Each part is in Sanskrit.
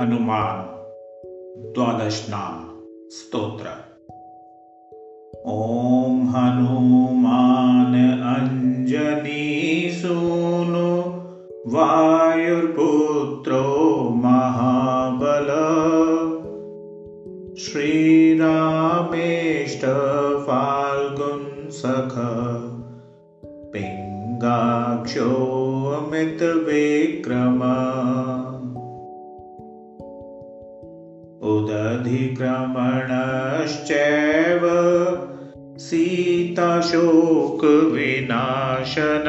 हनुमान् द्वादशनाम स्तोत्र। ॐ हनुमान अञ्जनीसूनु वायुर्पुत्रो महाबल। श्रीरामेष्ट फाल्गुंसख पिङ्गाक्षोऽमितविक्रम उदधिक्रमणश्चैव सीताशोकविनाशन।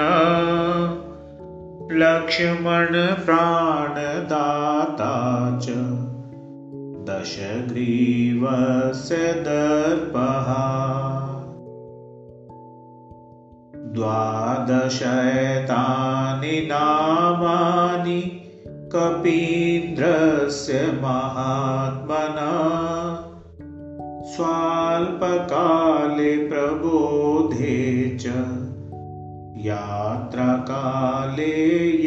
लक्ष्मणप्राणदाता च दशग्रीवस्य दर्पः। द्वादशैतानि नामानि कपीन्द्रस्य महात्मना स्वाल्पकाले प्रबोधे च यात्राकाले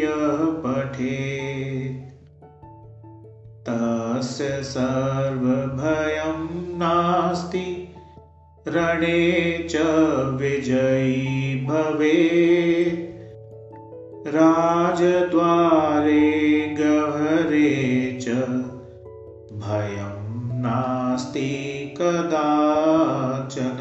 यः पठेत्। तस्य सर्वभयं नास्ति रणे च विजयी भवेत्। राजद्वारे भयं नास्ति कदाचन